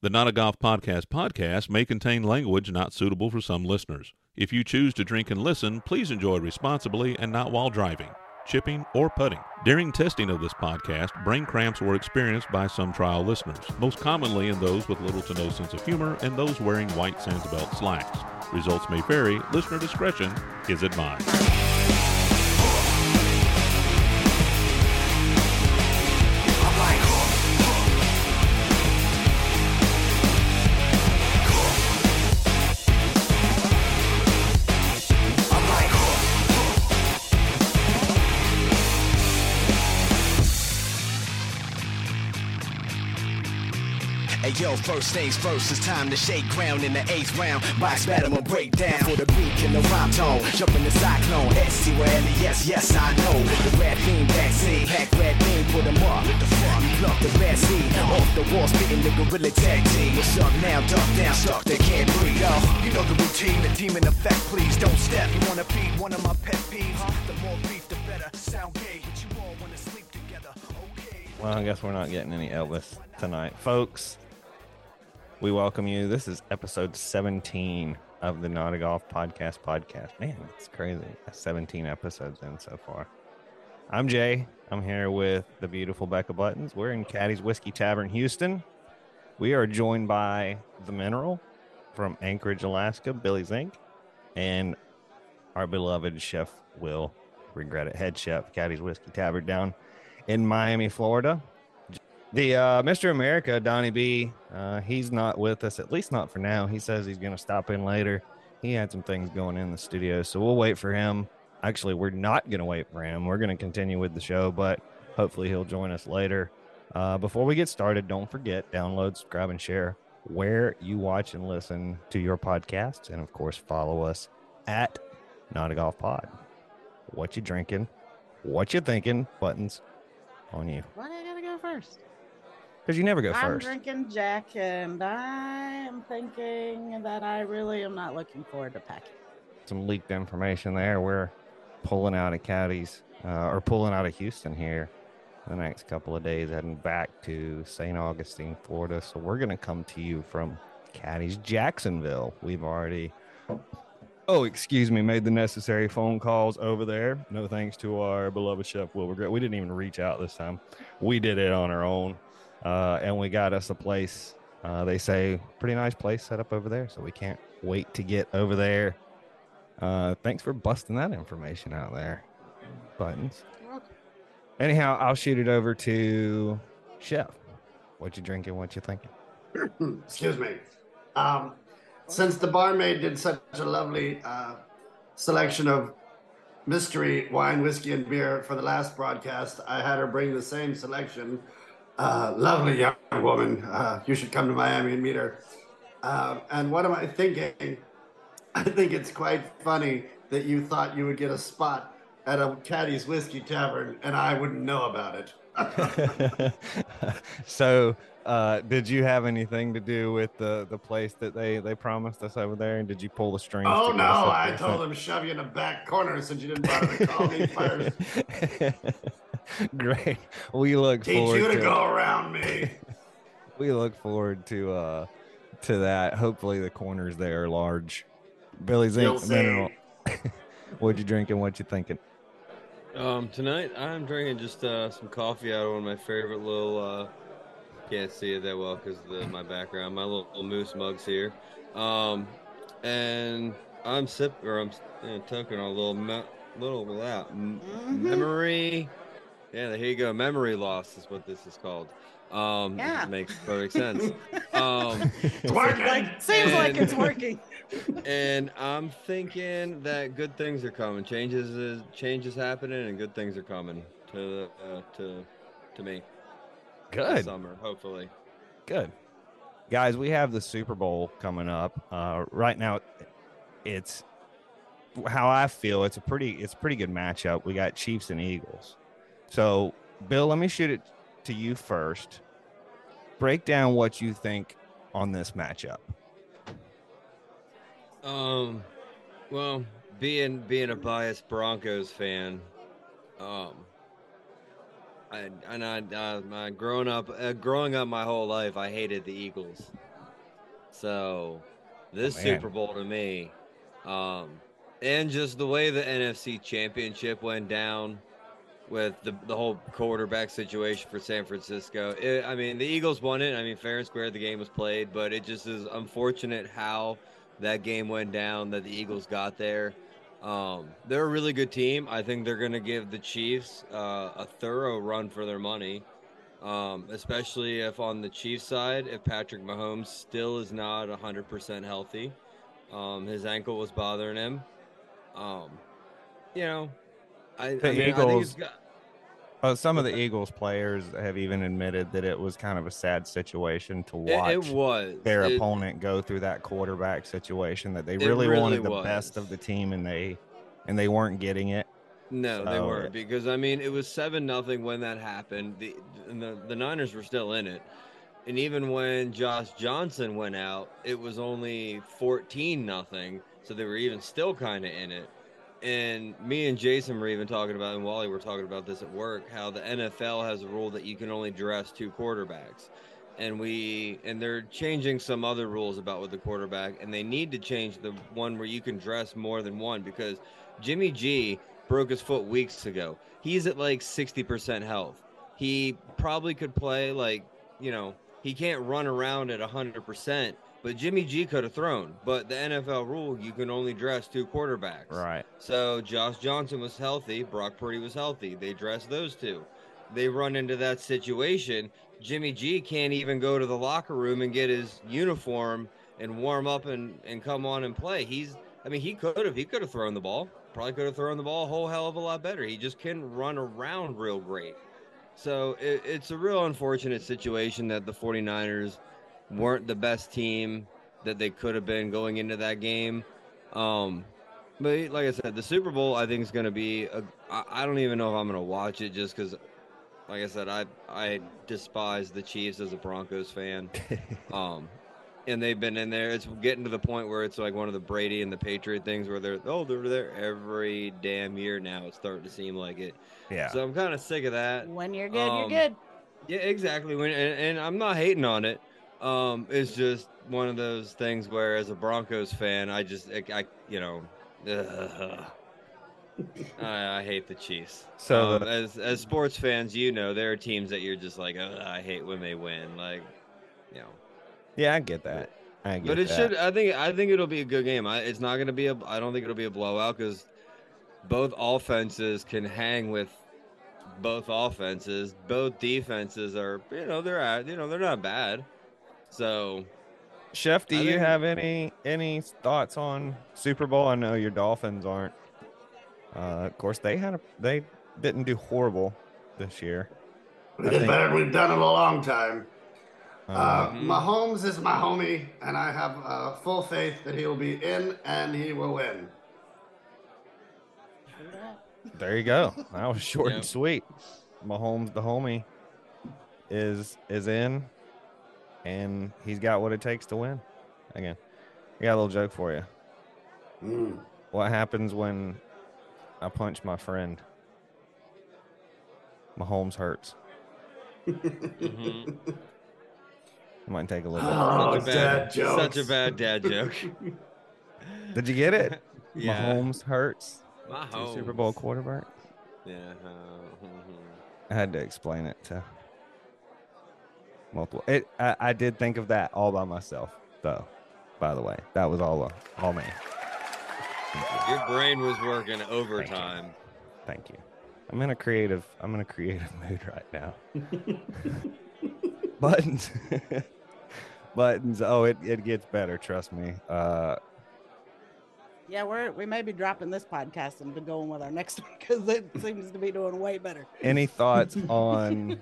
The Not a Golf Podcast podcast may contain language not suitable for some listeners. If you choose to drink and listen, please enjoy responsibly and not while driving, chipping, or putting. During testing of this podcast, brain cramps were experienced by some trial listeners, most commonly in those with little to no sense of humor and those wearing white Sansbelt slacks. Results may vary. Listener discretion is advised. Yo, first things first, it's time to shake ground in the eighth round. Box battle will break down for the beat and the rhyme tone. Jump in the cyclone, SC yes, yes, I know. The red beam backseat, pack red beam, put them up. The fuck? You pluck the red seed off the wall, spitting the gorilla tag team. What's up now? Duck down, stuck, they can't breathe. Yo, you know the routine, the demon effect, please don't step. You wanna beat one of my pet peeves? The more beef, the better. Sound gay, but you all wanna sleep together. Okay. Well, I guess we're not getting any Elvis tonight, folks. We welcome you. This is episode 17 of the Not a Golf Podcast podcast. Man, it's crazy. 17 episodes in so far. I'm Jay. I'm here with the beautiful Becca Buttons. We're in Caddy's Whiskey Tavern, Houston. We are joined by the Mineral from Anchorage, Alaska, Billy Zink, and our beloved Chef Will, regret it, head chef, Caddy's Whiskey Tavern down in Miami, Florida. The uh, Mr. America, Donnie B, uh, he's not with us, at least not for now. He says he's going to stop in later. He had some things going in the studio, so we'll wait for him. Actually, we're not going to wait for him. We're going to continue with the show, but hopefully he'll join us later. Uh, before we get started, don't forget download, subscribe, and share where you watch and listen to your podcasts, and of course, follow us at Not a Golf Pod. What you drinking? What you thinking? Buttons on you Why do I gotta go first? Because you never go I'm first. drinking Jack, and I am thinking that I really am not looking forward to packing. some leaked information there. We're pulling out of Caddies uh, or pulling out of Houston here the next couple of days, heading back to St. Augustine, Florida. So we're going to come to you from Caddies Jacksonville. We've already, oh, excuse me, made the necessary phone calls over there. No thanks to our beloved chef Will Regret. We didn't even reach out this time. We did it on our own, uh, and we got us a place. Uh, they say pretty nice place set up over there, so we can't wait to get over there. Uh, thanks for busting that information out there, buttons. Anyhow, I'll shoot it over to Chef. What you drinking? What you thinking? Excuse me. Um, since the barmaid did such a lovely uh, selection of mystery wine, whiskey, and beer for the last broadcast, I had her bring the same selection. Uh, lovely young woman. Uh, you should come to Miami and meet her. Uh, and what am I thinking? I think it's quite funny that you thought you would get a spot at a Caddy's Whiskey Tavern and I wouldn't know about it. so, uh, did you have anything to do with the the place that they they promised us over there? And did you pull the strings? Oh no, get us up I told him shove you in the back corner since you didn't bother to call me first. Great. We look Teach forward you to to go around me. we look forward to uh to that. Hopefully the corners there are large. Billy You'll Zink Mineral. what you drinking? What you thinking? Um, tonight I'm drinking just uh, some coffee out of one of my favorite little. Uh, can't see it that well because of my background. My little, little moose mugs here, um, and I'm sipping or I'm uh, toking a little me- little without m- Mhm. memory. Yeah, here you go. Memory loss is what this is called. Um, Yeah. makes perfect sense. um, It's working. Like, seems like it's working. and I'm thinking that good things are coming. Changes is change is happening, and good things are coming to the uh, to to me. Good. summer, hopefully. Good. Guys, we have the Super Bowl coming up. Uh, right now, it's how I feel. It's a pretty, it's a pretty good matchup. We got Chiefs and Eagles. So, Bill, let me shoot it to you first. Break down what you think on this matchup. Um, well, being being a biased Broncos fan, um, I and I, uh, my growing up, uh, growing up my whole life, I hated the Eagles. So this Oh. Super Bowl to me, um, and just the way the NFC Championship went down with the the whole quarterback situation for San Francisco. It, I mean, the Eagles won it. I mean, fair and square, the game was played, but it just is unfortunate how that game went down. That the Eagles got there. Um, they're a really good team. I think they're going to give the Chiefs uh, a thorough run for their money, um, especially if on the Chiefs side, if Patrick Mahomes still is not 100% healthy. Um, his ankle was bothering him. Um, you know, I, The I mean, think Eagles- got, Well, some of the Eagles players have even admitted that it was kind of a sad situation to it, watch it was their It- opponent go through that quarterback situation. That they really, really wanted the best of the team, and they and they weren't getting it. No, they weren't because I mean it was seven nothing when that happened. The, and the the Niners were still in it, and even when Josh Johnson went out, it was only fourteen nothing. So they were even still kind of in it. And me and Jason were even talking about, and Wally were talking about this at work, how the NFL has a rule that you can only dress two quarterbacks. And we and they're changing some other rules about with the quarterback, and they need to change the one where you can dress more than one because Jimmy G broke his foot weeks ago. He's at like 60% health. He probably could play like, you know, he can't run around at 100%, but Jimmy G could have thrown. But the NFL rule, you can only dress two quarterbacks. Right. So Josh Johnson was healthy, Brock Purdy was healthy. They dressed those two. They run into that situation. Jimmy G can't even go to the locker room and get his uniform and warm up and, and come on and play. He's I mean, he could have he could have thrown the ball. Probably could have thrown the ball a whole hell of a lot better. He just couldn't run around real great. So it, it's a real unfortunate situation that the 49ers weren't the best team that they could have been going into that game. Um, but like I said, the Super Bowl I think is going to be. A, I, I don't even know if I'm going to watch it just because, like I said, I I despise the Chiefs as a Broncos fan. um, and they've been in there. It's getting to the point where it's like one of the Brady and the Patriot things where they're oh they're there every damn year now. It's starting to seem like it. Yeah. So I'm kind of sick of that. When you're good, Um, you're good. Yeah, exactly. When and, and I'm not hating on it. Um, it's just one of those things where, as a Broncos fan, I just I, I you know. I, I hate the Chiefs. So Um, as as sports fans, you know there are teams that you're just like, "Ugh, I hate when they win. Like, you know. yeah, I get that. I get But it that. should. I think. I think it'll be a good game. I, it's not going to be a. I don't think it'll be a blowout because both offenses can hang with both offenses. Both defenses are. You know they're at. You know they're not bad. So Chef, do I you think- have any any thoughts on Super Bowl? I know your Dolphins aren't. Uh, of course, they had a, they didn't do horrible this year. We I did think- better than we've done in a long time. Uh, Mhm. Mahomes is my homie, and I have uh, full faith that he will be in and he will win. there you go. That was short Yep. and sweet. Mahomes, the homie, is is in, and he's got what it takes to win. Again, I got a little joke for you. Mm. What happens when I punch my friend? Mahomes hurts. mhm. I might take a little. Oh, such a bad, dad such a bad dad joke. Did you get it? yeah. Mahomes hurts. My to Super Bowl quarterback. Yeah. uh, mhm. I had to explain it to multiple. It. I, I did think of that all by myself, though. By the way, that was all uh, all me. Your brain was working overtime. Thank you. I'm in a creative. I'm in a creative mood right now. Buttons. Buttons. Oh, it, it gets better. Trust me. Uh, Yeah, we're we may be dropping this podcast and be going with our next one because it seems to be doing way better. any thoughts on?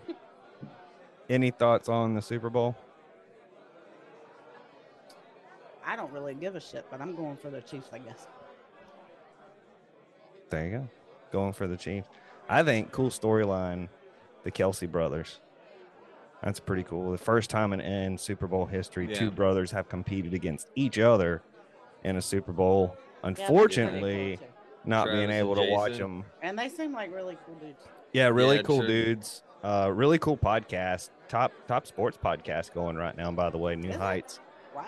Any thoughts on the Super Bowl? I don't really give a shit, but I'm going for the Chiefs, I guess. There you go. Going for the Chiefs. I think cool storyline, the Kelce brothers. That's pretty cool. The first time in, in Super Bowl history, Yeah. two brothers have competed against each other in a Super Bowl. Yeah, that'd be pretty Unfortunately, cool, not being Travis and able to watch them. and they seem like really cool dudes. Yeah, really Yeah, cool sure. dudes. Uh, really cool podcast. Top top sports podcast going right now. By the way, New Is it? Heights. Wow.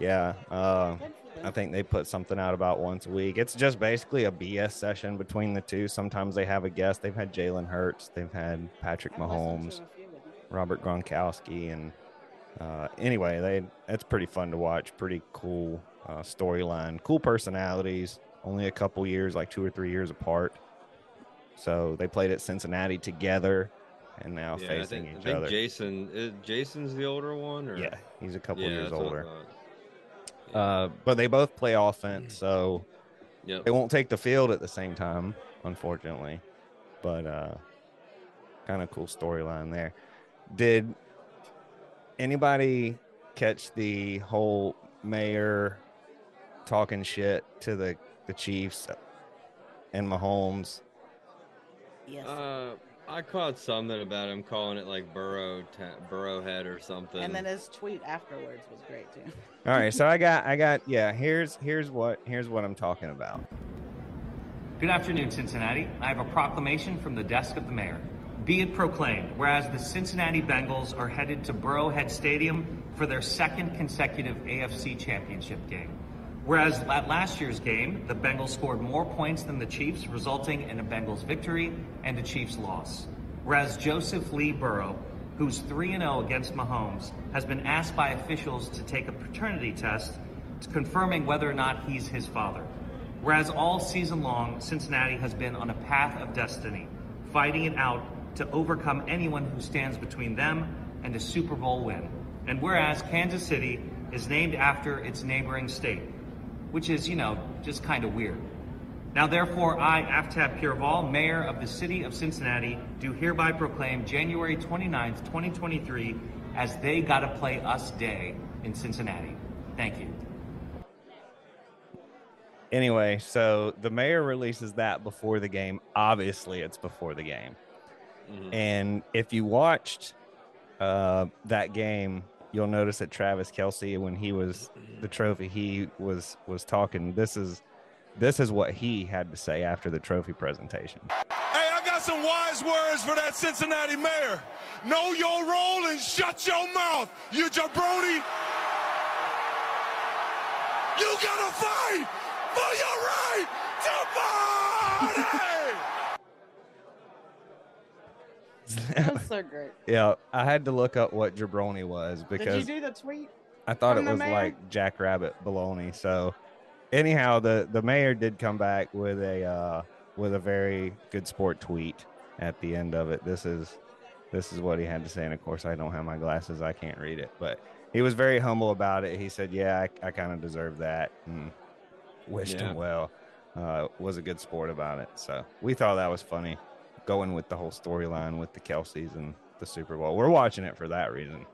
Yeah. Uh, I think they put something out about once a week. It's just basically a BS session between the two. Sometimes they have a guest. They've had Jalen Hurts. They've had Patrick Mahomes, to a few of them. Robert Gronkowski, and uh, anyway, they it's pretty fun to watch. Pretty cool uh, storyline. Cool personalities. Only a couple years, like two or three years apart. So they played at Cincinnati together, and now Yeah, facing think, I each think other. Jason. Is, Jason's the older one, or yeah, he's a couple yeah, years that's what I older. thought. Uh, but they both play offense, so Yep. they won't take the field at the same time, unfortunately. But uh, kind of cool storyline there. Did anybody catch the whole mayor talking shit to the the Chiefs and Mahomes? Yes. Uh, I caught something about him calling it like Burrow ta- Burrowhead or something. and then his tweet afterwards was great too. All right, so I got I got yeah. Here's here's what here's what I'm talking about. Good afternoon, Cincinnati. I have a proclamation from the desk of the mayor. Be it proclaimed, whereas the Cincinnati Bengals are headed to Burrowhead Stadium for their second consecutive AFC Championship game. Whereas at last year's game, the Bengals scored more points than the Chiefs, resulting in a Bengals victory and a Chiefs loss. Whereas Joseph Lee Burrow, who's 3 0 against Mahomes, has been asked by officials to take a paternity test confirming whether or not he's his father. Whereas all season long, Cincinnati has been on a path of destiny, fighting it out to overcome anyone who stands between them and a Super Bowl win. And whereas Kansas City is named after its neighboring state, which is, you know, just kind of weird. Now, therefore, I, Aftab Pureval, Mayor of the City of Cincinnati, do hereby proclaim January 29th, 2023, as They Gotta Play Us Day in Cincinnati. Thank you. Anyway, so the mayor releases that before the game. Obviously, it's before the game. Mhm. And if you watched uh, that game, you'll notice that Travis Kelce, when he was the trophy, he was was talking. This is this is what he had to say after the trophy presentation. Hey, I got some wise words for that Cincinnati mayor. Know your role and shut your mouth, you jabroni. You gotta fight for your right to party! That's so great. yeah, I had to look up what jabroni was because Did because you do the tweet? I thought it was mayor? like Jackrabbit baloney. So, anyhow, the the mayor did come back with a uh, with a very good sport tweet at the end of it. This is this is what he had to say, and of course, I don't have my glasses, I can't read it, but he was very humble about it. He said, "Yeah, I, I kind of deserve that," and wished Yeah. him well. Uh, was a good sport about it. So we thought that was funny, going with the whole storyline with the Kelces and the Super Bowl. We're watching it for that reason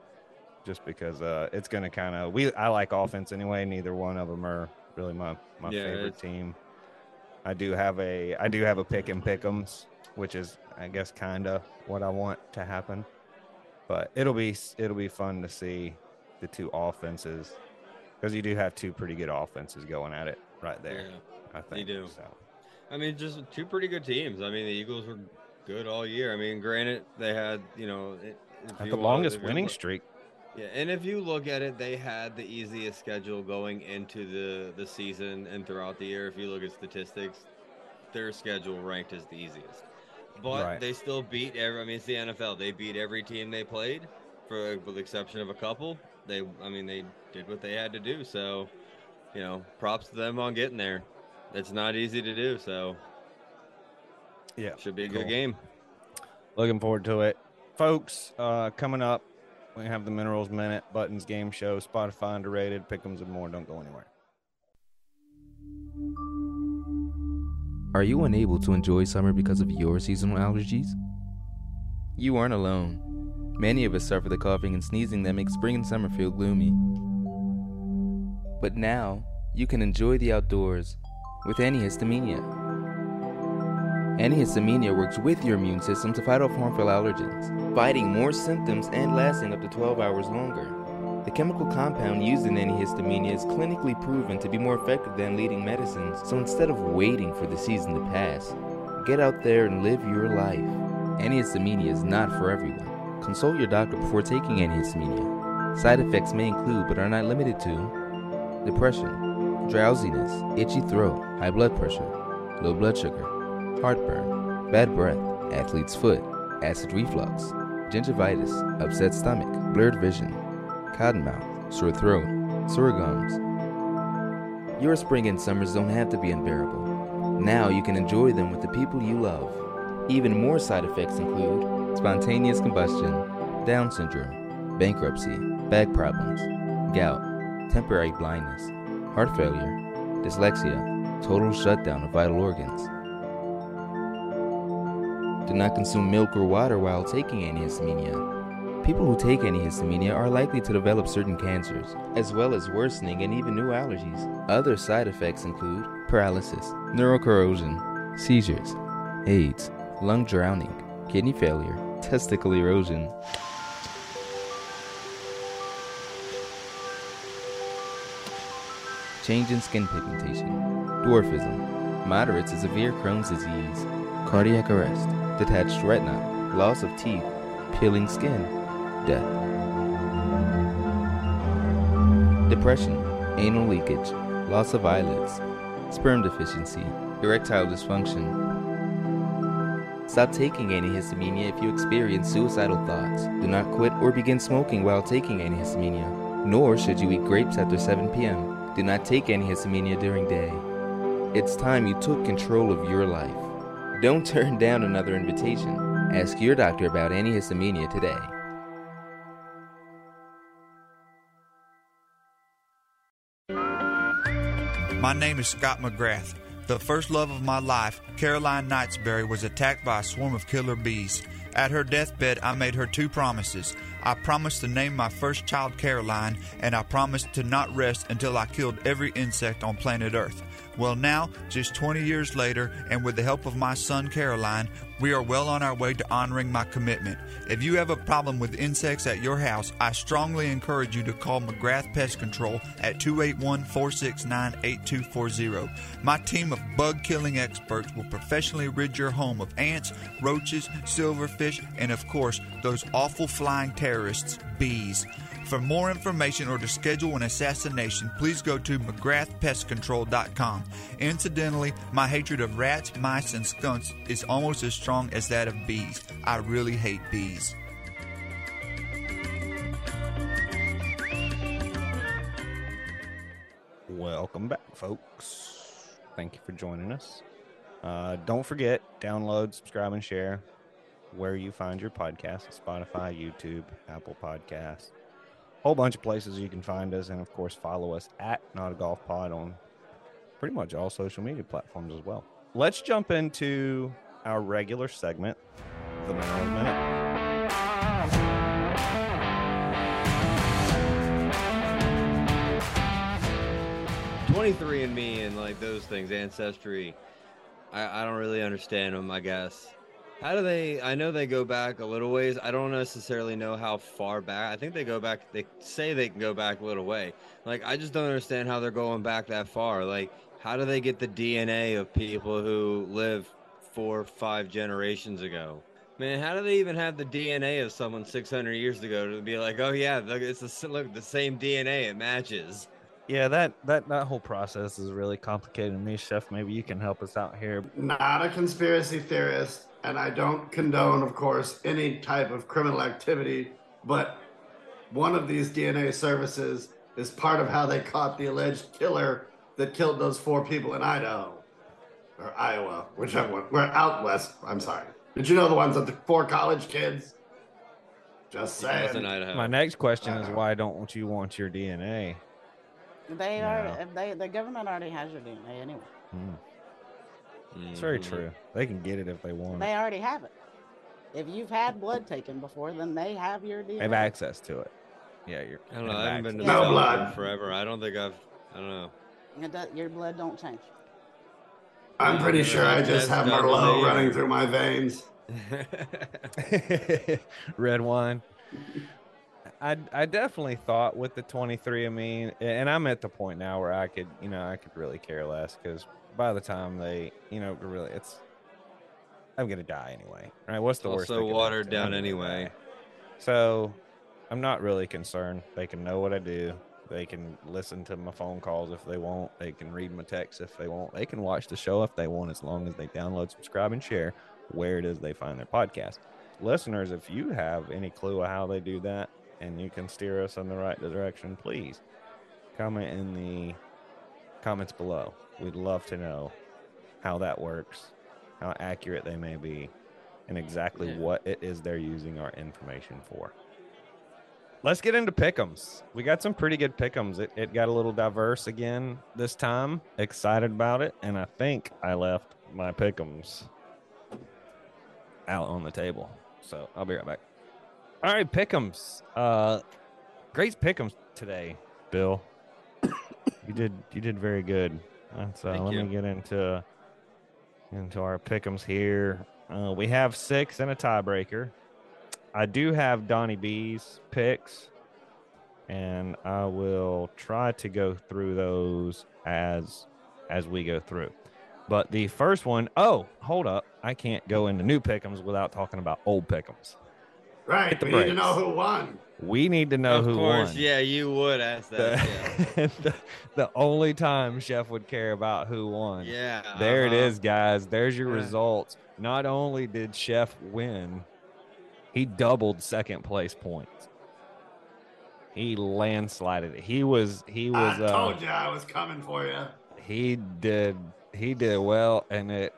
just because uh, it's going to kind of we I like offense anyway. Neither one of them are really my my Yeah, favorite it's- team. I do have a I do have a pick and pick'ems, which is I guess kind of what I want to happen. But it'll be it'll be fun to see the two offenses because you do have two pretty good offenses going at it right there. Yeah. I think do. So I mean, just two pretty good teams. I mean, the Eagles were good all year. I mean, granted, they had you know you the longest winning look- streak. Yeah, and if you look at it, they had the easiest schedule going into the the season and throughout the year. If you look at statistics, their schedule ranked as the easiest. But Right. they still beat every. I mean, it's the NFL. They beat every team they played, for with the exception of a couple. They, I mean, they did what they had to do. So, you know, props to them on getting there. It's not easy to do. So, Yeah. should be a Cool. good game. Looking forward to it. Folks, uh, coming up, we have the Minerals Minute, Buttons Game Show, Spotify underrated, Pick'ems, and more. Don't go anywhere. Are you unable to enjoy summer because of your seasonal allergies? You aren't alone. Many of us suffer the coughing and sneezing that makes spring and summer feel gloomy. But now, you can enjoy the outdoors with antihistamine. Antihistamine works with your immune system to fight off harmful allergens, fighting more symptoms and lasting up to 12 hours longer. The chemical compound used in antihistamine is clinically proven to be more effective than leading medicines, so instead of waiting for the season to pass, get out there and live your life. Antihistamine is not for everyone. Consult your doctor before taking antihistamine. Side effects may include, but are not limited to, depression, drowsiness, itchy throat, high blood pressure, low blood sugar, heartburn, bad breath, athlete's foot, acid reflux, gingivitis, upset stomach, blurred vision, cottonmouth, sore throat, sore gums. Your spring and summers don't have to be unbearable. Now you can enjoy them with the people you love. Even more side effects include spontaneous combustion, Down syndrome, bankruptcy, back problems, gout, temporary blindness, heart failure, dyslexia, total shutdown of vital organs. Do not consume milk or water while taking antihistamine. People who take antihistamine are likely to develop certain cancers, as well as worsening and even new allergies. Other side effects include paralysis, neurocorrosion, seizures, AIDS, lung drowning, kidney failure, testicle erosion. Change in skin pigmentation, dwarfism, moderate to severe Crohn's disease, cardiac arrest, detached retina, loss of teeth, peeling skin, death. Depression, anal leakage, loss of eyelids, sperm deficiency, erectile dysfunction. Stop taking antihistamine if you experience suicidal thoughts. Do not quit or begin smoking while taking antihistamine, nor should you eat grapes after 7 p.m. Do not take antihistamine during day. It's time you took control of your life. Don't turn down another invitation. Ask your doctor about any antihistamine today. My name is Scott McGrath. The first love of my life, Caroline Knightsbury, was attacked by a swarm of killer bees. At her deathbed, I made her two promises. I promised to name my first child Caroline, and I promised to not rest until I killed every insect on planet Earth. Well, now, just 20 years later, and with the help of my son Caroline, we are well on our way to honoring my commitment. If you have a problem with insects at your house, I strongly encourage you to call McGrath Pest Control at 281 469 8240. My team of bug killing experts will professionally rid your home of ants, roaches, silverfish, and of course, those awful flying terrorists, bees. For more information or to schedule an assassination, please go to McGrathPestControl.com. Incidentally, my hatred of rats, mice, and skunks is almost as strong as that of bees. I really hate bees. Welcome back, folks. Thank you for joining us. Uh, don't forget, download, subscribe, and share where you find your podcast Spotify, YouTube, Apple Podcasts, whole bunch of places you can find us. And of course, follow us at Not a Golf Pod on pretty much all social media platforms as well. Let's jump into our regular segment, the Mineral's Minute. 23 and me and like those things, ancestry. I, I don't really understand them, I guess. How do they? I know they go back a little ways. I don't necessarily know how far back. I think they go back. They say they can go back a little way. Like I just don't understand how they're going back that far. Like how do they get the DNA of people who lived four, five generations ago? Man, how do they even have the DNA of someone 600 years ago to be like, oh yeah, look, it's the look the same DNA. It matches. Yeah, that, that that whole process is really complicated to me, Chef. Maybe you can help us out here. Not a conspiracy theorist, and I don't condone, of course, any type of criminal activity, but one of these DNA services is part of how they caught the alleged killer that killed those four people in Idaho or Iowa, whichever one. We're out west. I'm sorry. Did you know the ones that the four college kids? Just saying. in Idaho. My next question is why don't you want your DNA? They Yeah. are. They the government already has your DNA anyway. Hmm. It's very true. Mm-hmm. They can get it if they want. They already have it. If you've had blood taken before, then they have your DNA. They have access to it. Yeah, you're. I don't know. have I haven't been to access. No Scotland blood. forever. I don't think I've. I don't know. Does- your blood don't change. I'm pretty sure I just have That's Merlot running A. through my veins. Red wine. I I definitely thought with the 23andMe, and I'm at the point now where I could, you know, I could really care less because by the time they, you know, really, it's I'm gonna die anyway, right? What's the It's worst? also watered? Down anyway. die. So I'm not really concerned. They can know what I do. They can listen to my phone calls if they want. They can read my texts if they want. They can watch the show if they want, as long as they download, subscribe, and share where it is they find their podcast. Listeners, if you have any clue of how they do that and you can steer us in the right direction, please comment in the comments below. We'd love to know how that works, how accurate they may be, and exactly Yeah. what it is they're using our information for. Let's get into pick'ems. We got some pretty good pick'ems. It, it got a little diverse again this time. Excited about it, and I think I left my pick'ems out on the table. So I'll be right back. All right, pick'ems. Uh, great pick'ems today, Bill. you did you did very good. And so Thank let you. me get into into our pick'ems here. Uh, we have six and a tiebreaker. I do have Donnie B's picks, and I will try to go through those as as we go through. But the first one, oh, hold up. I can't go into new pick'ems without talking about old pick'ems. Right. Hit the We need to know who won. We need to know of who course, won. yeah, you would ask that. The, the, the only time Chef would care about who won. Yeah. There it uh-huh. is, guys. There's your Yeah. results. Not only did Chef win, he doubled second place points. He landslided it. He was he was I uh, told you I was coming for you. he did he did well and it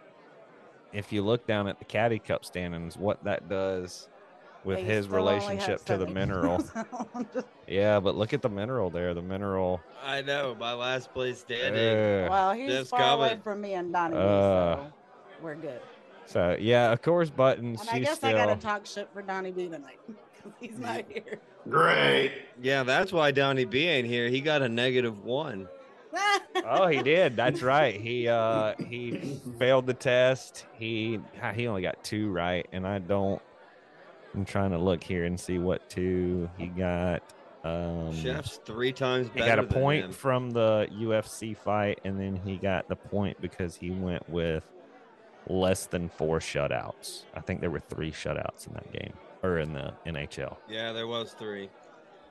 if you look down at the caddy cup standings what that does with They his still only have relationship to the mineral yeah but look at the mineral there the mineral I know, my last place standing. uh, well, he's That's far away from me and Donnie, Uh, so we're good. so yeah of course buttons And I guess still I gotta talk shit for Donnie B tonight because he's not here. Great. Yeah, that's why Donnie B ain't here. He got a negative one. oh he did that's right he uh he failed the test he he only got two right and i don't i'm trying to look here and see what two he got um Chef's three times He got a than point him. from the UFC fight, and then he got the point because he went with less than four shutouts. I think there were three shutouts in that game or in the NHL. Yeah, there was three.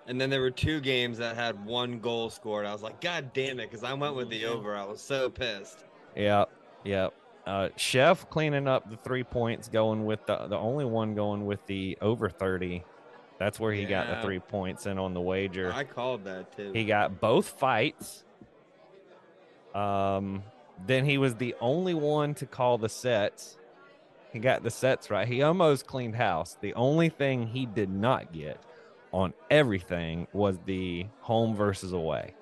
And then there were two games that had one goal scored. I was like, God damn it, because I went with the over. I was so pissed. Yep, yep. Uh, Chef cleaning up the three points, going with the the only one going with the over thirty. That's where he got the three points in on the wager. I called that too. He got both fights. Um, then he was the only one to call the sets. He got the sets right. He almost cleaned house. The only thing he did not get on everything was the home versus away.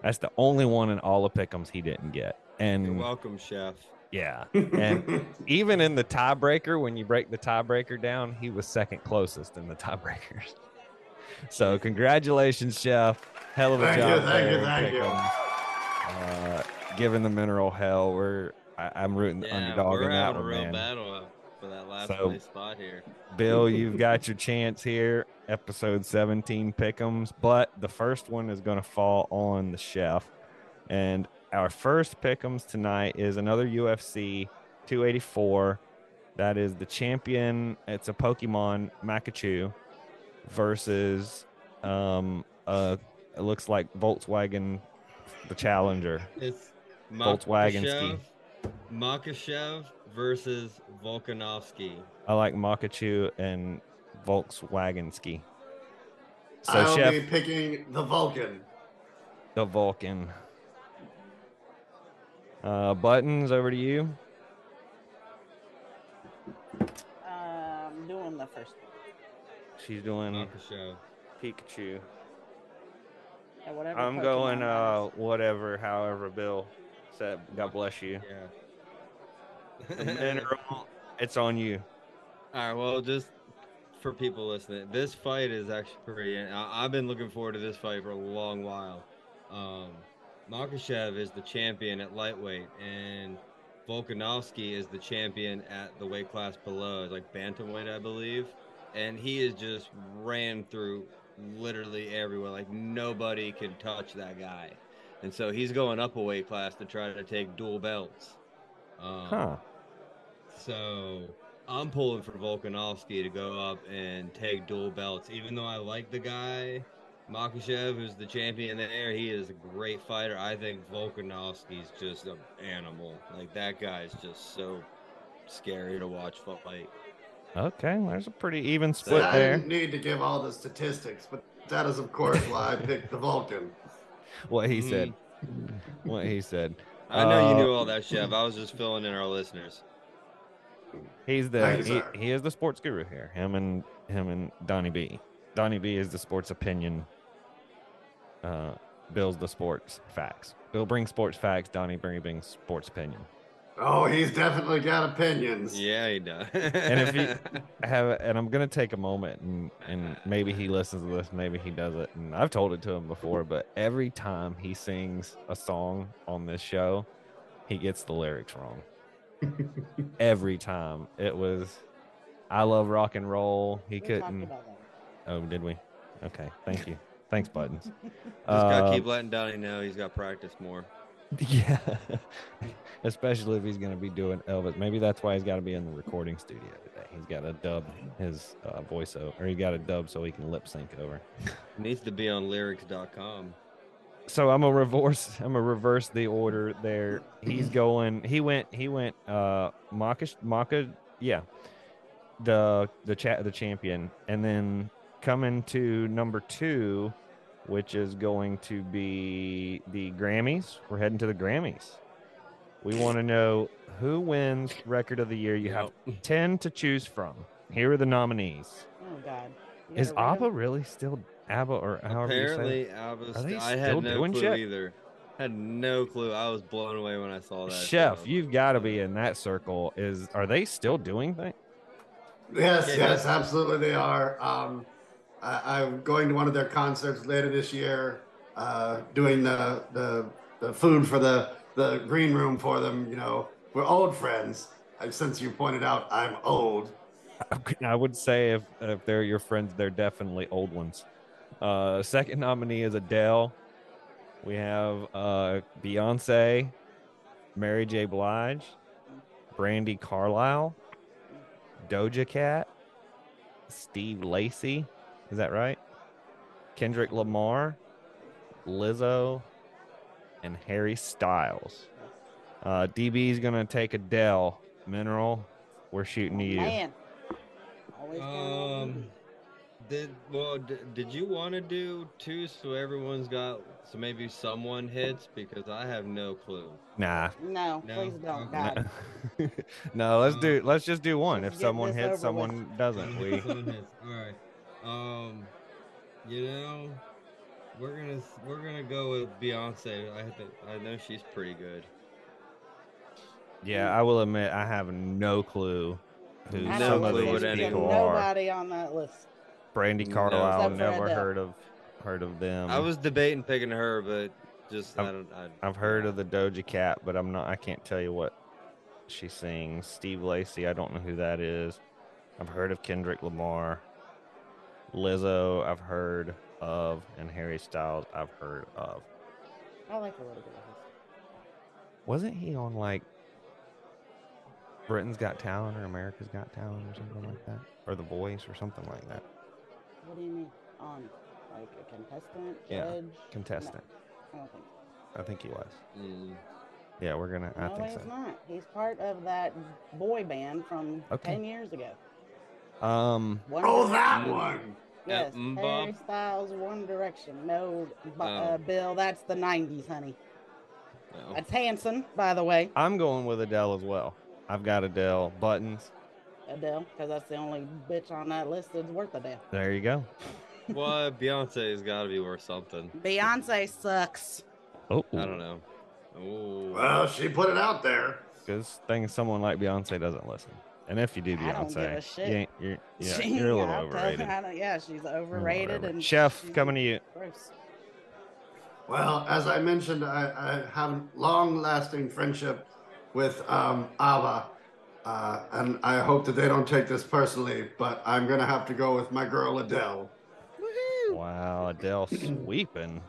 That's the only one in all of Pick'ems he didn't get. You're And welcome, Chef. yeah, and even in the tiebreaker, when you break the tiebreaker down, he was second closest in the tiebreakers. So congratulations, Chef. Hell of a Thank you, job thank you, in thank you. Pick'em. Uh, giving the mineral hell. We're I, I'm rooting the Yeah, underdog we're in that having a one, real man. battle for that last So- place spot here. Bill, you've got your chance here. Episode 17 pick'ems, but the first one is going to fall on the chef. And our first pick'ems tonight is another UFC 284. That is the champion. It's a Pokemon Makachu versus um uh it looks like Volkswagen the Challenger. It's Volkswagen Makhachev, Makhachev versus Volkanovski. I like Makachu and Volkswagenski. So I'll chef be picking the Vulcan. the Vulcan. Uh, buttons over to you. Um, doing the first one. She's doing Makhachev. Pikachu. Yeah, whatever I'm Pokemon going that uh is. whatever, however Bill said. God bless you. Yeah. The mineral, it's on you. All right. Well, just for people listening, this fight is actually pretty. I, I've been looking forward to this fight for a long while. Um, Makhachev is the champion at lightweight, and Volkanovski is the champion at the weight class below, like bantamweight, I believe. And he is just ran through literally everywhere. Like nobody can touch that guy. And so he's going up a weight class to try to take dual belts. Um, Huh. so I'm pulling for Volkanovski to go up and take dual belts. Even though I like the guy, Makhachev, who's the champion there, he is a great fighter. I think Volkanovski's just an animal. Like that guy's just so scary to watch fight. Okay, there's a pretty even See, split I there. didn't need to give all the statistics, but that is, of course, why I picked the Vulcan. What he said. What he said. I know you Uh, knew all that, Chef. I was just filling in our listeners. He's the he, he is the sports guru here. Him and him and Donnie B. Donnie B is the sports opinion. Uh, Bill's the sports facts. Bill brings sports facts. Donnie brings sports opinion. Oh, he's definitely got opinions. Yeah, he does. And if he have, and I'm gonna take a moment and and maybe he listens to this, maybe he doesn't. And I've told it to him before, but every time he sings a song on this show, he gets the lyrics wrong. every time it was, I love rock and roll. He We couldn't. about that. Oh, did we? Okay, thank you. Thanks, buttons. Just gotta Uh, keep letting Donnie know he's got practice more. Yeah, especially if he's going to be doing Elvis. Maybe that's why he's got to be in the recording studio today. He's got to dub his uh, voiceover, or he got to dub so he can lip sync over. Needs to be on lyrics.com. So I'm gonna reverse. I'm gonna reverse the order there. He's going. He went. He went. Uh, Maka. Maka. Yeah. The the chat the champion, and then coming to number two, which is going to be the Grammys. We're heading to the Grammys. We want to know who wins record of the year. You have ten to choose from. Here are the nominees. Oh God. You Is gotta read ABBA 'em? really still ABBA or however you say? Apparently, it? I was. I still had no doing clue shit? either. Had no clue. I was blown away when I saw that. Chef, show. you've got to be in that circle. Is are they still doing things? Yes, Yeah, yes, absolutely they are. Um, I, I'm going to one of their concerts later this year, uh, doing the, the the food for the the green room for them. You know, we're old friends. Since you pointed out I'm old, I would say if if they're your friends, they're definitely old ones. Uh, second nominee is Adele. We have uh, Beyonce, Mary J. Blige, Brandi Carlile, Doja Cat, Steve Lacy. Is that right? Kendrick Lamar, Lizzo, and Harry Styles. Uh, DB is gonna take Adele. Mineral, we're shooting to you. Man. Always Um, did well? D- did you want to do two so everyone's got so maybe someone hits because I have no clue. Nah. No, No, please don't. okay. God. no, let's do let's just do one. Let's If someone hits, over someone doesn't. We All right. Um, you know, we're gonna we're gonna go with Beyonce. I have to, I know she's pretty good. yeah, I will admit I have no clue who I some don't of these what listen any to of people are. Nobody on that list. Brandi No. Carlile, Except for never Adele. heard of heard of them. I was debating picking her, but just I I've- don't. I, I've heard of the Doja Cat, but I'm not. I can't tell you what she sings. Steve Lacy, I don't know who that is. I've heard of Kendrick Lamar. Lizzo, I've heard of, and Harry Styles, I've heard of. I like a little bit of his. Wasn't he on like Britain's Got Talent or America's Got Talent or something like that, or The Voice or something like that? What do you mean? On like a contestant? Yeah, Judge? Contestant, No, I don't think so. I think he was. mm, Yeah, we're gonna. I no, think he's so. not. He's part of that boy band from Okay. 10 years ago. Um, One oh that Direction. one. Yes, mm, Harry Styles, One Direction. No, Bu- Oh. uh, Bill, that's the 90s, honey. no. That's Hanson, by the way. I'm going with Adele as well. I've got Adele buttons. Adele, because that's the only bitch on that list that's worth Adele. There you go. Well, Beyonce's got to be worth something. Beyonce sucks. Oh, I don't know. Oh, Well, she put it out there. Because thing someone like Beyonce doesn't listen. And if you do I don't give a Beyonce, shit. you ain't, you're, yeah, She- you're a little I'll tell- overrated. Don't- yeah, she's You're a little overrated. overrated. and Chef, coming to you. Gross. Well, as I mentioned, I, I have a long-lasting friendship with um, ABBA, uh, and I hope that they don't take this personally. But I'm gonna have to go with my girl Adele. Wow, Adele sweeping.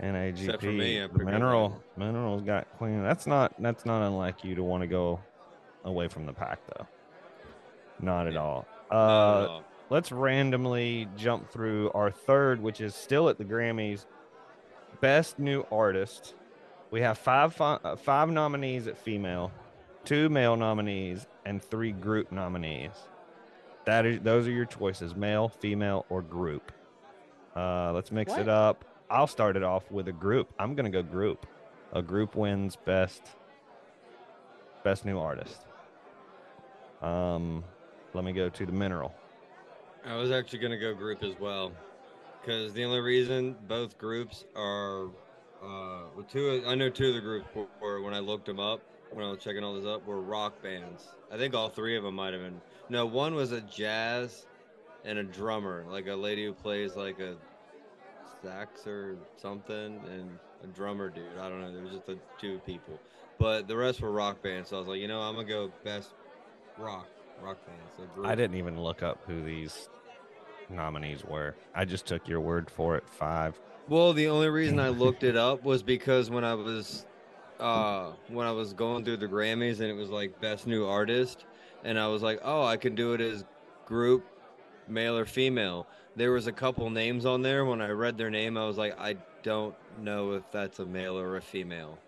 NAGP. Except for me, I The picked mineral, minerals got clean. That's not that's not unlike you to want to go away from the pack though. Not at all. not at Uh, all. let's randomly jump through our third, which is still at the Grammys. Best New Artist. We have five uh, five nominees at female, two male nominees, and three group nominees. That is, those are your choices: male, female, or group. Uh, let's mix What? it up. I'll start it off with a group. I'm gonna go group. A group wins best best new artist. Um, let me go to the mineral. I was actually gonna go group as well, because the only reason both groups are, uh, well, two. I know two of the groups were when I looked them up when I was checking all this up were rock bands. I think all three of them might have been. No, one was a jazz and a drummer, like a lady who plays like a sax or something, and a drummer dude. I don't know. There was just the two people, but the rest were rock bands. So I was like, you know, I'm gonna go best rock rock band. So. I didn't even look up who these nominees were. I just took your word for it. Five. Well, the only reason I looked it up was because when I was uh when I was going through the Grammys and it was like best new artist and I was like, "Oh, I can do it as group male or female." There was a couple names on there when I read their name, I was like, "I don't know if that's a male or a female."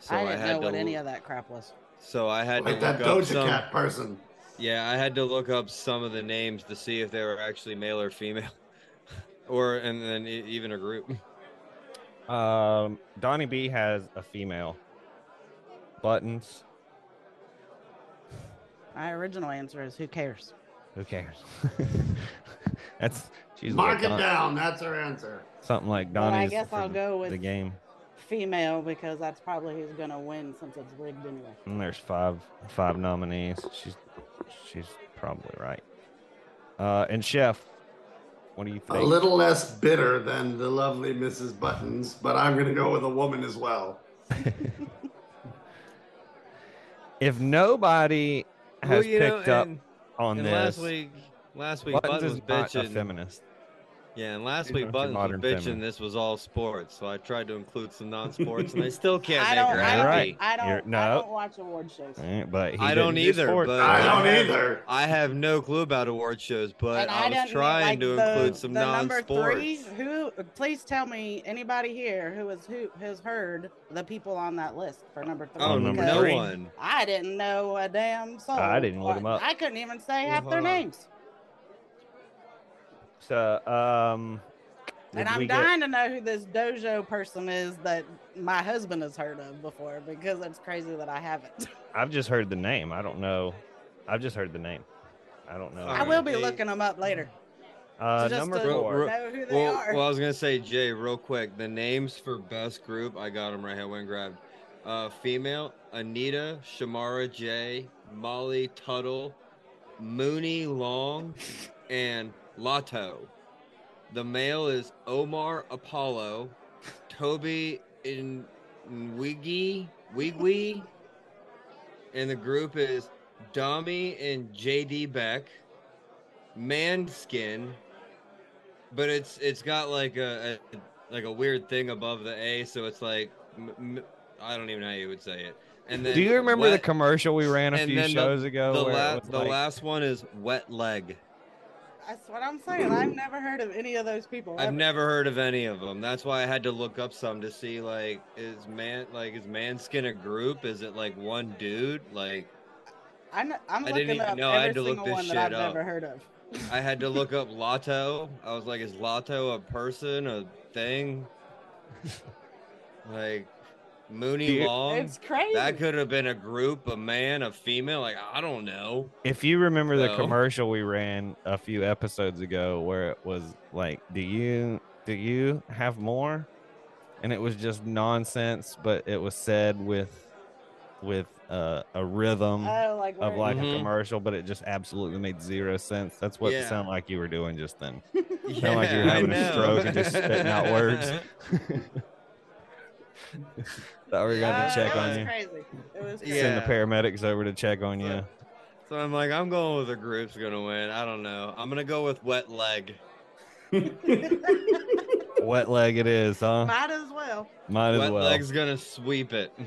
So I didn't had know what to any of that crap was. So I had Like to that look up Doja some Cat person. Yeah, I had to look up some of the names to see if they were actually male or female. or and then e- even a group. Um, Donnie B has a female. Buttons. My original answer is who cares? Who cares? That's she's Mark like it down. That's her answer. something like But I guess I'll go with the game. Female because that's probably who's gonna win since it's rigged anyway. And there's five five nominees. She's she's probably right. Uh, and chef, what do you think? A little less bitter than the lovely Mrs. Buttons, but I'm going to go with a woman as well. if nobody has Well, you know, picked up on and this, last week, last week Buttons Button is was not a bitching. feminist. Yeah, and last week not Buttons was bitching. feminist. This was all sports, so I tried to include some non-sports, and I still can't I make don't. her I happy. don't. right. I don't. You're- I don't watch award shows. But he I don't didn't do either, sports. but I don't have- either. I have no clue about award shows, but and I, was didn't trying like to the, include some the number non-sports. three. Who? Please tell me anybody here who has who has heard the people on that list for number three. Oh, number no one. I didn't know a damn soul. I didn't look them up. I couldn't even say Well, half their hold on. names. So, um, And I'm we get- dying to know who this dojo person is that my husband has heard of before because it's crazy that I haven't. I've just heard the name. I don't know. I've just heard the name. I don't know. I will be Hey. looking them up later. Uh, just number four. Know who they Well, are. well, I was gonna say, Jay, real quick. The names for best group, I got them right here. Went and grabbed. Uh, female: Anitta, Shamara J, Molly Tuttle, Muni Long, and Latto. The male is Omar Apollo, Toby in Wiggy Wiggy, and the group is Dami and JD Beck, Manskin, but it's it's got like a, a like a weird thing above the A, so it's like m- m- I don't even know how you would say it. And then Do you remember the commercial we ran a few the- shows ago? The, where la- the like- last one is wet leg. That's what I'm saying. I've never heard of any of those people. I've ever. never heard of any of them. That's why I had to look up some to see like is man like is Manskin a group? Is it like one dude? Like I kn- I'm I looking didn't even up know. I had to look this shit I've up. never heard of. I had to look up Latto. I was like, is Latto a person, a thing? like Muni Do you- Long. It's crazy. That could have been a group, a man, a female. Like I don't know. If you remember the commercial we ran a few episodes ago, where it was like, "Do you do you have more?" and it was just nonsense, but it was said with with uh, a rhythm like of where- like Mhm. a commercial, but it just absolutely made zero sense. That's what it sounded like you were doing just then. Yeah, like you were having a stroke and just spitting out words. Thought we were gonna Uh, check it on was you. crazy. It was crazy. Yeah. Send the paramedics over to check on you. So I'm like, I'm going with the group's gonna win. I don't know. I'm gonna go with wet leg. Wet leg it is, huh? Might as well. Might as wet well. Wet leg's gonna sweep it.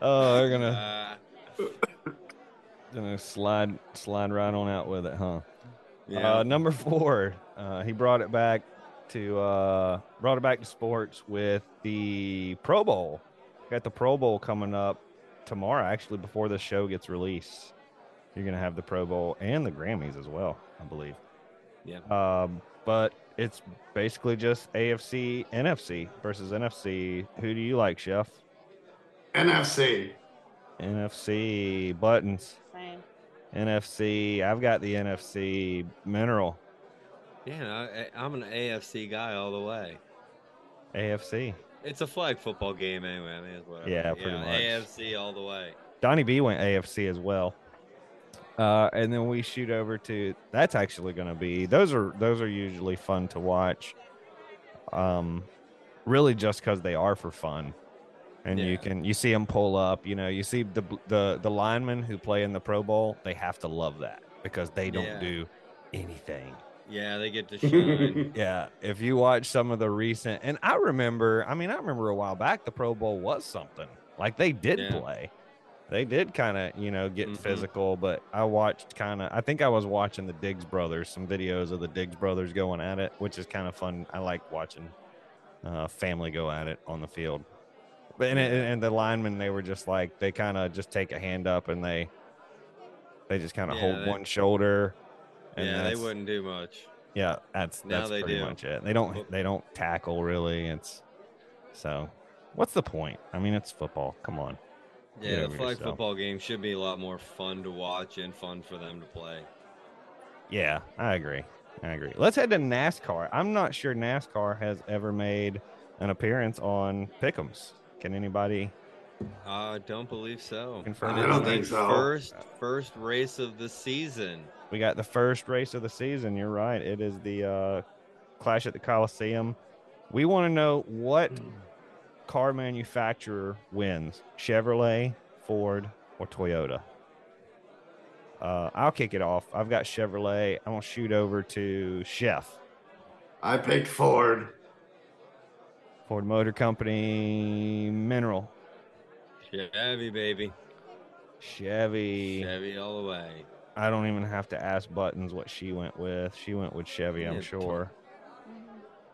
Oh, they're gonna. Gonna slide slide right on out with it, huh? Yeah. Uh, number four, uh, he brought it back to uh, brought it back to sports with the Pro Bowl. Got the Pro Bowl coming up tomorrow, actually, before this show gets released. You're gonna have the Pro Bowl and the Grammys as well, I believe. Yeah. Um, but it's basically just AFC, NFC versus NFC. Who do you like, Chef? NFC. NFC buttons. Same. NFC. I've got the NFC mineral. Yeah, I, I'm an AFC guy all the way. AFC. It's a flag football game anyway. I mean, it's whatever. Yeah, pretty much. AFC all the way. Donnie B went AFC as well. Uh, and then we shoot over to that's actually going to be those are those are usually fun to watch. Um, really just because they are for fun, and you can you see them pull up. You know, you see the the the linemen who play in the Pro Bowl. They have to love that because they don't Yeah. do anything. Yeah, they get to shine. Yeah, if you watch some of the recent, and I remember, I mean, I remember a while back the Pro Bowl was something like they did Yeah. play. They did kind of, you know, get Mhm. physical, but I watched kind of, I think I was watching the Diggs brothers, some videos of the Diggs brothers going at it, which is kind of fun. I like watching uh, family go at it on the field. But and, and the linemen, they were just like, they kind of just take a hand up and they, they just kind of Yeah, hold they- one shoulder. And yeah, they wouldn't do much. yeah, that's Now that's they pretty do. much it. They don't they don't tackle really. It's so what's the point? I mean, it's football. Come on. Yeah, the flag yourself. football game should be a lot more fun to watch and fun for them to play. Yeah, I agree. I agree. Let's head to NASCAR. I'm not sure NASCAR has ever made an appearance on Pick'ems. Can anybody? I don't believe so. Confirm And it. it's I don't think so. First, first race of the season. We got the first race of the season. You're right. It is the uh, Clash at the Coliseum. We want to know what car manufacturer wins: Chevrolet, Ford, or Toyota. Uh, I'll kick it off. I've got Chevrolet. I'm gonna shoot over to Chef. I picked Ford. Ford Motor Company, Mineral, Chevy, baby. Chevy. Chevy all the way. I don't even have to ask Buttons what she went with. She went with Chevy, I'm Yeah, sure.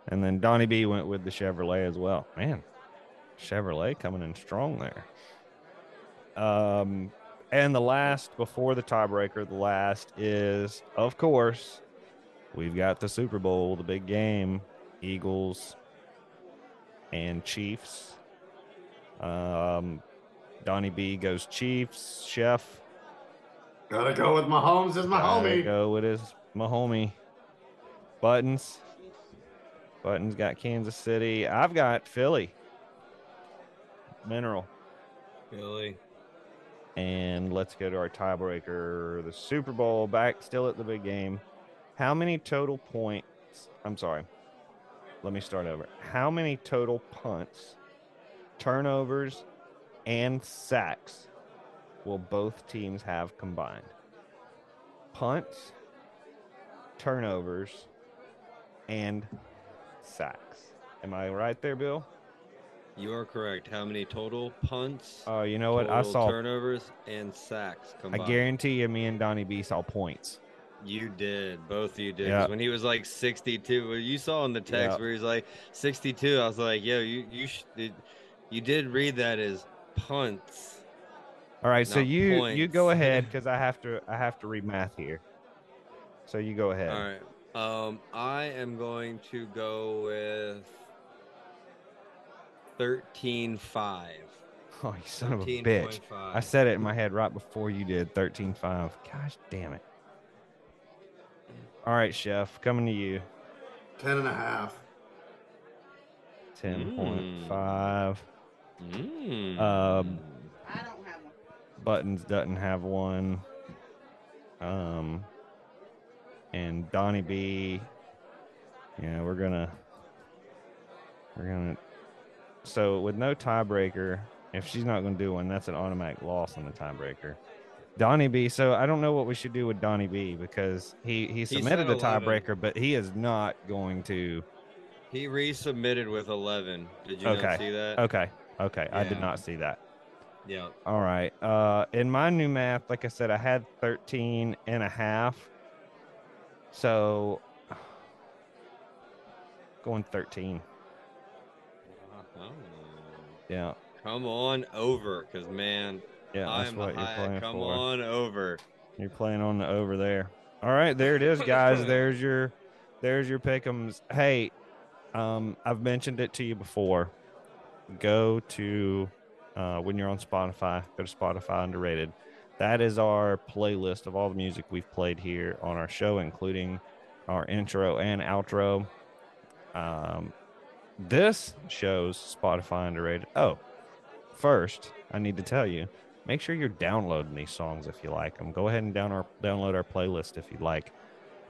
And then Donnie B went with the Chevrolet as well. Man, Chevrolet coming in strong there. Um, and the last before the tiebreaker, the last is, of course, we've got the Super Bowl, the big game, Eagles and Chiefs. Um, Donnie B goes Chiefs. Chef Gotta go with Mahomes as my Gotta homie. Go with his my homie. Buttons. Buttons got Kansas City. I've got Philly. Mineral. Philly. And let's go to our tiebreaker. The Super Bowl back still at the big game. How many total points? I'm sorry. Let me start over. How many total punts, turnovers, and sacks will both teams have combined? Punts, turnovers, and sacks. Am I right there, Bill? You are correct. How many total punts? Oh, you know what? I saw. turnovers and sacks I guarantee you, me and Donnie B saw points. You did. Both of you did. Yeah. When he was like 62, you saw in the text Yeah. where he's like 62. I was like, yo, you you sh- you did read that as punts. All right, so Not you you go ahead because I have to I have to read math here. So you go ahead. All right. Um, I am going to go with 13.5. Oh, you son of a bitch! I said it in my head right before you did. Thirteen five. Gosh damn it! All right, chef, coming to you. Ten and a half. Ten point five. Mm. Um, I don't have one. Buttons doesn't have one. Um, and Donnie B. Yeah, we're gonna we're gonna. So with no tiebreaker, if she's not gonna do one, that's an automatic loss on the tiebreaker. Donnie B. So I don't know what we should do with Donnie B. because he he submitted a tiebreaker, but he is not going to. He resubmitted with 11. Did you okay. not see that? Okay. Okay. I did not see that. Yeah. All right. Uh, in my new math, like I said, I had 13 and a half. So going 13. Oh. Yeah. Come on over, because man, Yeah, that's I'm what you're playing Come for. on over. You're playing on the over there. All right, there it is, guys. there's your there's your pick'ems. Hey, um, I've mentioned it to you before. Go to uh, when you're on Spotify, go to Spotify underrated. That is our playlist of all the music we've played here on our show, including our intro and outro. Um, this shows Spotify underrated. Oh, first, I need to tell you make sure you're downloading these songs if you like them. Go ahead and down our, download our playlist if you'd like.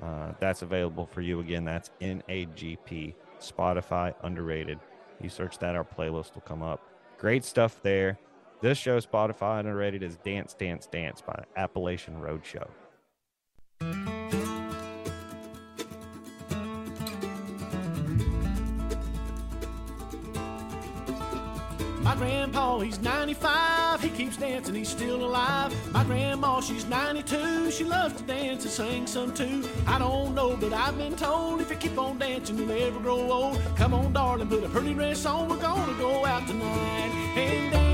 Uh, that's available for you. Again, that's NAGP, Spotify underrated. You search that, our playlist will come up. Great stuff there. This show, Spotify and underrated, is Dance, Dance, Dance by Appalachian Road Show. My grandpa, he's 95. He keeps dancing, he's still alive. My grandma, she's 92. She loves to dance and sing some too. I don't know, but I've been told if you keep on dancing, you'll never grow old. Come on, darling, put a pretty dress on. We're gonna go out tonight and dance,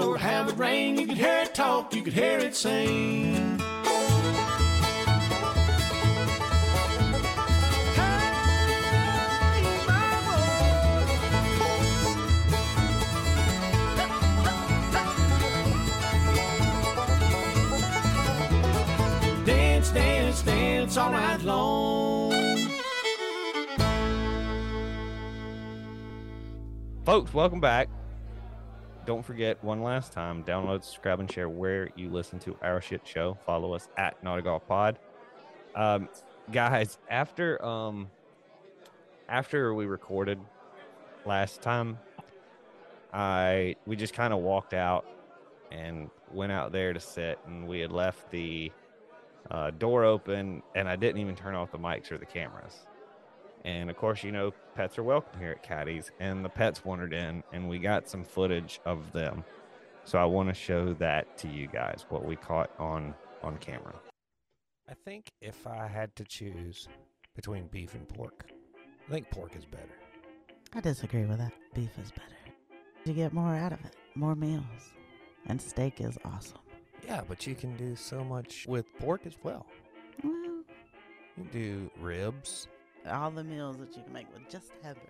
or have it rain. You could hear it talk, you could hear it sing. Dance, dance, dance all night long. Folks, welcome back. Don't forget one last time, download, subscribe, and share where you listen to our shit show. Follow us at Golf Pod. Um, guys, after um after we recorded last time, I we just kind of walked out and went out there to sit, and we had left the uh, door open, and I didn't even turn off the mics or the cameras. And of course, you know, pets are welcome here at Caddy's, and the pets wandered in, and we got some footage of them. So I want to show that to you guys, what we caught on on camera. I think if I had to choose between beef and pork, I think pork is better. I disagree with that. Beef is better. You get more out of it, more meals. And steak is awesome. Yeah, but you can do so much with pork as well. Well, You can do ribs. All the meals that you can make with just hamburger.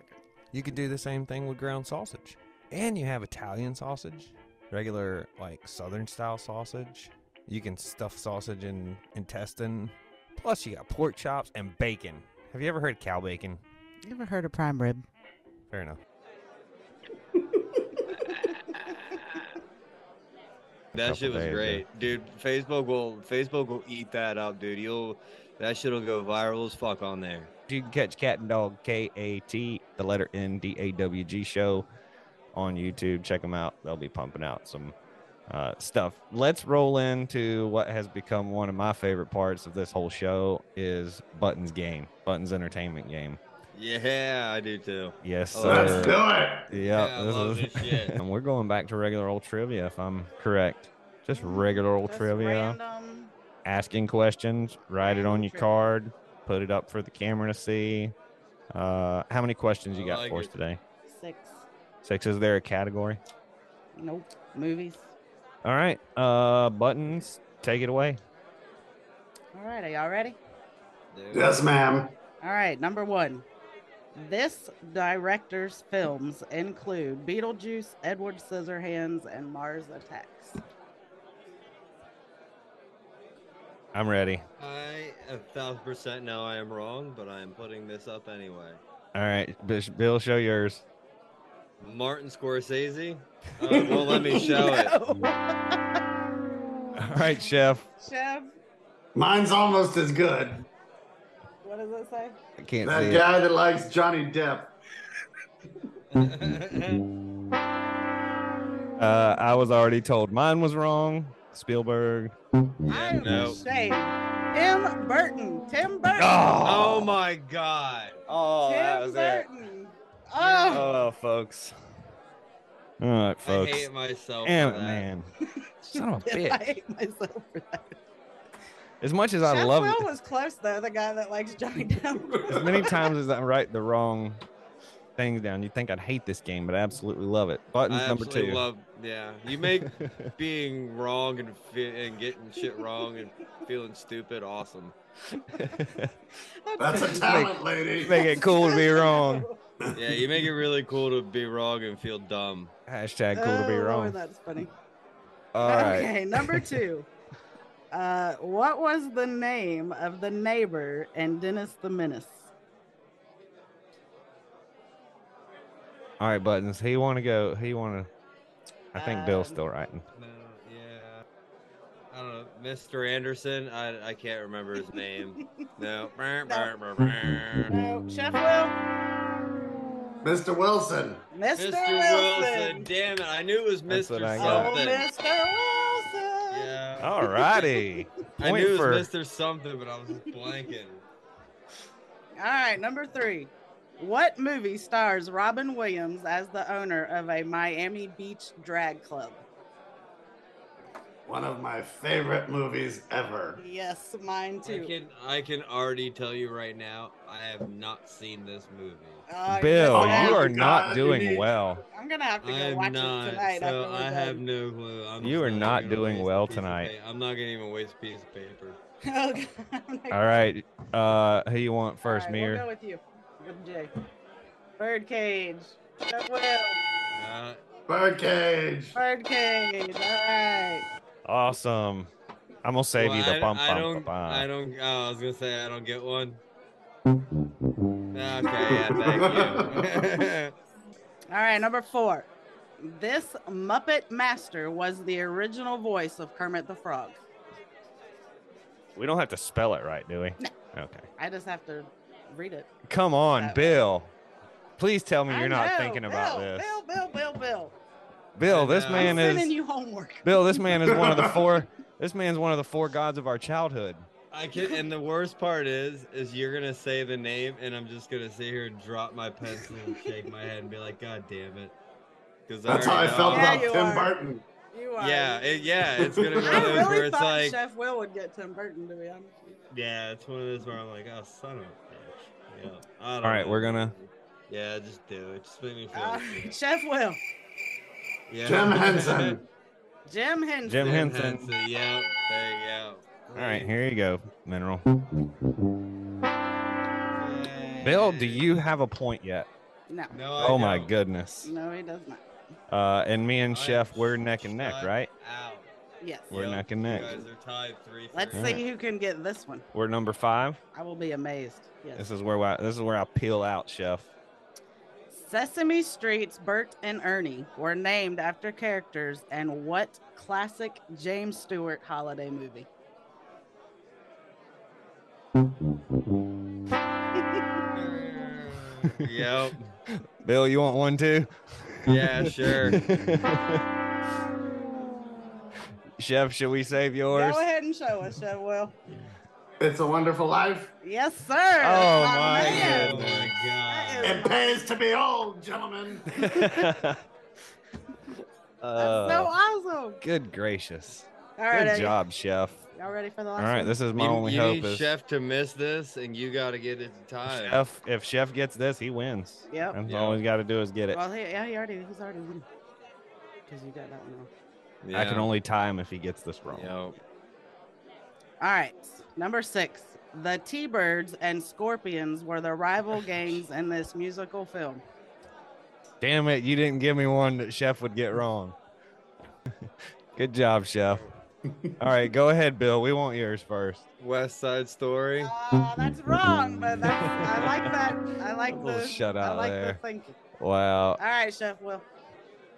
You could do the same thing with ground sausage. And you have Italian sausage, regular like southern style sausage. You can stuff sausage in intestine. Plus you got pork chops and bacon. Have you ever heard of cow bacon? You ever heard of prime rib? Fair enough. couple shit was days, yeah. great, dude. Facebook will Facebook will eat that up, dude. You'll that shit'll go viral as fuck on there. You can catch Kat N Dawg K A T, the letter N D A W G show on YouTube. Check them out. They'll be pumping out some uh, stuff. Let's roll into what has become one of my favorite parts of this whole show is Buttons game, Buttons entertainment game. Yeah, I do too. Yes, sir. Let's do it. Yeah, Yeah, I love this shit. and we're going back to regular old trivia, if I'm correct. Just regular old Just trivia. random. Asking questions. Write it on your card. Put it up for the camera to see. Uh, how many questions you got like for us today? Six. Six. Is there a category? Nope. Movies. All right. Uh, buttons. Take it away. All right. Are y'all ready? Yes, ma'am. All right. Number one. This director's films include Beetlejuice, Edward Scissorhands, and Mars Attacks. I'm ready. I a thousand percent know I am wrong, but I am putting this up anyway. All right, Bill, show yours. Martin Scorsese. Uh, won't let me show it. All right, Chef. Chef, Mine's almost as good. what does it say? I can't That see. it. guy that likes Johnny Depp. Uh, I was already told mine was wrong. Spielberg. I'm no. ashamed. Tim Burton. Tim Burton. Oh, oh my god. Oh, Tim Burton. Oh, Oh, folks. All right, folks. I hate myself. Damn for it, that. man. Son of a I bitch. I hate myself for that. As much as I Chef love Will it, was close though. The guy that likes Johnny Depp. as many times as I write the wrong things down, you'd think I'd hate this game, but I absolutely love it. Buttons I number absolutely two. love. Yeah, you make being wrong and fe- and getting shit wrong and feeling stupid awesome. That's a talent, lady. Make it cool to be wrong. Yeah, you make it really cool to be wrong and feel dumb. Hashtag cool to be Oh, Lord, wrong. that's funny. All right. Okay, number two. Uh, what was the name of the neighbor in Dennis the Menace? All right, buttons. Who you want to go? Who you want to? I think Bill's Um, still writing. No, yeah. I don't know, Mr. Anderson. I I can't remember his name. No. No, Chef Will. Mr. Wilson. Mr. Mr. Wilson. Wilson. Damn it! I knew it was Mr. what I got. Oh, Something. Mr. Wilson. Yeah. All righty. I knew it for was Mr. Something, but I was blanking. All right, number three. What movie stars Robin Williams as the owner of a Miami Beach drag club? One of my favorite movies ever. Yes, mine I too. can I can already tell you right now, I have not seen this movie. You're Bill, Oh, you are God, not doing well. I'm gonna have to go I'm watch not, it tonight. so I have no clue. I'm You are not gonna doing well tonight. I'm not gonna even waste a piece of paper. Oh, God, All right. Uh, who you want first, right, Mir? We'll go with you. With Jay. Birdcage. Chef Will. Uh, Birdcage. Birdcage. All right. Awesome. I'm gonna save well, you the I, bump I bump don't. bump. I don't. Oh, I was gonna say I don't get one. Okay, yeah, thank you. All right, number four. This Muppet Master was the original voice of Kermit the Frog. We don't have to spell it right, do we? No. Okay. I just have to read it. Come on, Bill. Please tell me you're not thinking about Bill, this. Bill, Bill, Bill, Bill. Bill, I this man I'm sending is you homework. Bill. This man is one of the four. This man's one of the four gods of our childhood. I can, and the worst part is, is you're gonna say the name, and I'm just gonna sit here and drop my pencil and shake my head and be like, "God damn it!" Because That's how I felt Yeah, about you Tim are. Burton. You are. Yeah, it, yeah, it's gonna be one I of those really where it's thought like, Chef Will would get Tim Burton, to be honest. with you. yeah, it's one of those where I'm like, "Oh, son of a bitch." Yeah. I don't All right, know. we're gonna. Yeah, just do it. Just make me feel. Uh, good. Chef Will. Yeah. Jim Henson. Jim Henson. Jim Jim Henson. Henson. Yeah, there you go. All right, here you go, Mineral. Bill, do you have a point yet? No. No, I Oh my don't. goodness. No, he does not. Uh, and me and I Chef, we're neck and neck, right? Out. Yes. We're Yep, neck and neck. You guys are tied three. Let's three. see who can get this one. We're number five. I will be amazed. Yes. This is where I, this is where I peel out, Chef. Sesame Street's Bert and Ernie were named after characters and what classic James Stewart holiday movie? yep. Bill, you want one too? Yeah, sure. Chef, should we save yours? Go ahead and show us, Chef Will. It's a Wonderful Life. Yes, sir. Oh, That's my man. Oh my god. It pays to be old, gentlemen. That's Uh, so awesome. good gracious. All right, Good Eddie. job, Chef. Y'all ready for the last All right, one? this is my You, only you hope need is Chef to miss this, and you got to get it to time. Chef. If Chef gets this, he wins. Yep. That's Yeah. all he's got to do is get it. Well, he, yeah, he already, he's already winning. Because you got that one wrong. Yeah. I can only tie him if he gets this wrong. Yep. All right, number six. The T-Birds and Scorpions were the rival gangs in this musical film. Damn it, you didn't give me one that Chef would get wrong. Good job, Chef. All right, go ahead, Bill. We want yours first. West Side Story. Uh, that's wrong, but that's, I like that. I like little the shut I like there. the thinking. Wow. All right, Chef Will.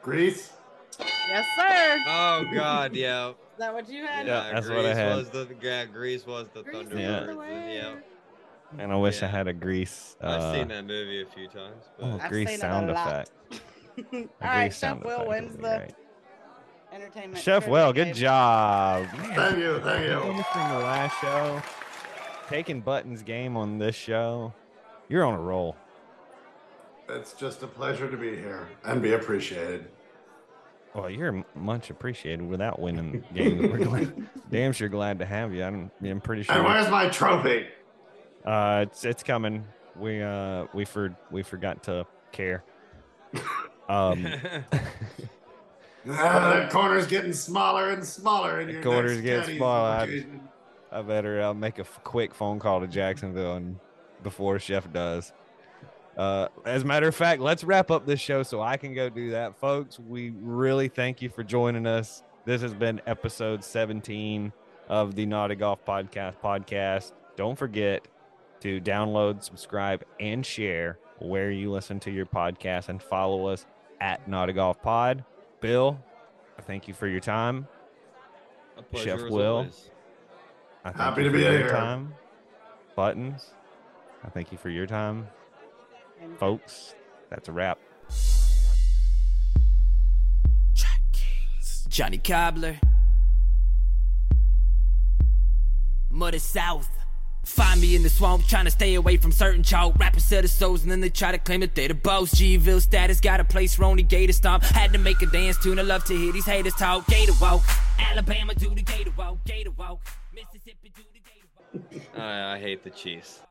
Grease. Yes, sir. Oh God, yeah. Is that what you had? Yeah, that's Grease what I had. Was the, yeah, Grease was the Grease is Yeah. Thunderbirds. and yeah. And I wish I had a grease. Uh, I've seen that movie a few times. But oh, grease seen it a sound effect. All A right, grease Chef sound Will wins the great. entertainment. Chef trivia Will, good game. job. Thank you, thank you. Doing from the last show. Taking Button's game on this show. You're on a roll. It's just a pleasure to be here and be appreciated. Well, you're much appreciated without winning games. We're glad, damn sure glad to have you. I'm, I'm pretty sure. And where's my trophy? Uh, it's it's coming. We uh we for we forgot to care. Um, Ah, that corner's getting smaller and smaller. In The corner's getting smaller. I- location. I better uh, make a f- quick phone call to Jacksonville and before Chef does. Uh, as a matter of fact, let's wrap up this show so I can go do that, folks. We really thank you for joining us. This has been episode 17 of the Naughty Golf Podcast podcast. Don't forget to download, subscribe, and share where you listen to your podcast and follow us at Naughty Golf Pod. Bill, I thank you for your time. A pleasure Chef as Will. I thank Happy you to for be your here. time. Buttons. I thank you for your time. And- Folks, that's a wrap. Jonny Cobbler. Muddy South. Find me in the swamp, trying to stay away from certain chalk. Rappers sell their souls and then they try to claim that they're the boss. Gville status got a place, Ronnie Gator stomp. Had to make a dance tune, I love to hear these haters talk. Gator walk, Alabama do the Gator walk, Gator walk. Mississippi do the Gator walk. I, I hate the Chiefs.